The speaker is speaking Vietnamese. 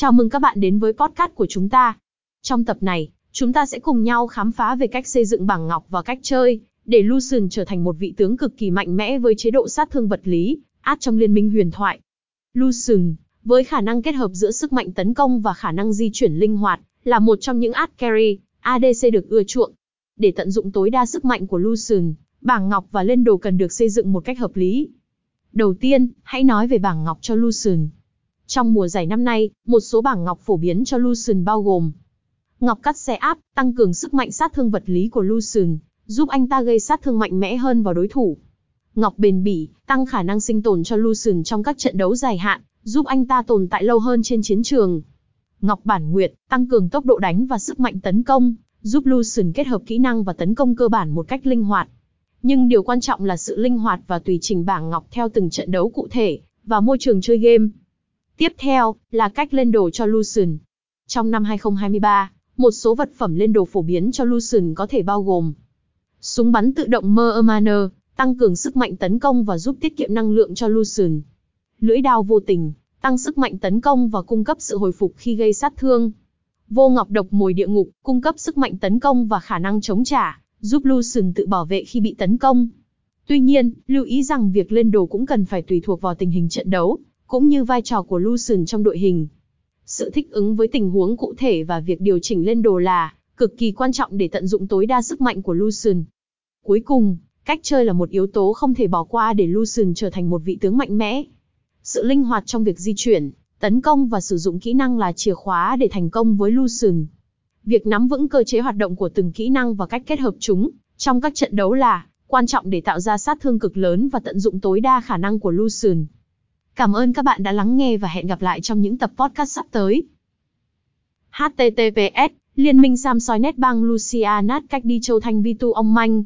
Chào mừng các bạn đến với podcast của chúng ta. Trong tập này, chúng ta sẽ cùng nhau khám phá về cách xây dựng bảng ngọc và cách chơi, để Lucian trở thành một vị tướng cực kỳ mạnh mẽ với chế độ sát thương vật lý, át trong liên minh huyền thoại. Lucian, với khả năng kết hợp giữa sức mạnh tấn công và khả năng di chuyển linh hoạt, là một trong những át carry, ADC được ưa chuộng. Để tận dụng tối đa sức mạnh của Lucian, bảng ngọc và lên đồ cần được xây dựng một cách hợp lý. Đầu tiên, hãy nói về bảng ngọc cho Lucian. Trong mùa giải năm nay, một số bảng ngọc phổ biến cho Lucian bao gồm Ngọc cắt xe áp, tăng cường sức mạnh sát thương vật lý của Lucian, giúp anh ta gây sát thương mạnh mẽ hơn vào đối thủ. Ngọc bền bỉ, tăng khả năng sinh tồn cho Lucian trong các trận đấu dài hạn, giúp anh ta tồn tại lâu hơn trên chiến trường. Ngọc bản nguyệt, tăng cường tốc độ đánh và sức mạnh tấn công, giúp Lucian kết hợp kỹ năng và tấn công cơ bản một cách linh hoạt. Nhưng điều quan trọng là sự linh hoạt và tùy chỉnh bảng ngọc theo từng trận đấu cụ thể và môi trường chơi game. Tiếp theo, là cách lên đồ cho Lucian. Trong năm 2023, một số vật phẩm lên đồ phổ biến cho Lucian có thể bao gồm Súng bắn tự động Mermaner, tăng cường sức mạnh tấn công và giúp tiết kiệm năng lượng cho Lucian. Lưỡi đao vô tình, tăng sức mạnh tấn công và cung cấp sự hồi phục khi gây sát thương. Vô ngọc độc mồi địa ngục, cung cấp sức mạnh tấn công và khả năng chống trả, giúp Lucian tự bảo vệ khi bị tấn công. Tuy nhiên, lưu ý rằng việc lên đồ cũng cần phải tùy thuộc vào tình hình trận đấu, cũng như vai trò của Lucian trong đội hình. Sự thích ứng với tình huống cụ thể và việc điều chỉnh lên đồ là cực kỳ quan trọng để tận dụng tối đa sức mạnh của Lucian. Cuối cùng, cách chơi là một yếu tố không thể bỏ qua để Lucian trở thành một vị tướng mạnh mẽ. Sự linh hoạt trong việc di chuyển, tấn công và sử dụng kỹ năng là chìa khóa để thành công với Lucian. Việc nắm vững cơ chế hoạt động của từng kỹ năng và cách kết hợp chúng trong các trận đấu là quan trọng để tạo ra sát thương cực lớn và tận dụng tối đa khả năng của Lucian. Cảm ơn các bạn đã lắng nghe và hẹn gặp lại trong những tập podcast sắp tới. HTTPS Liên minh Sam soi bang Lucia nát cách đi châu Thanh Vi tu ông manh.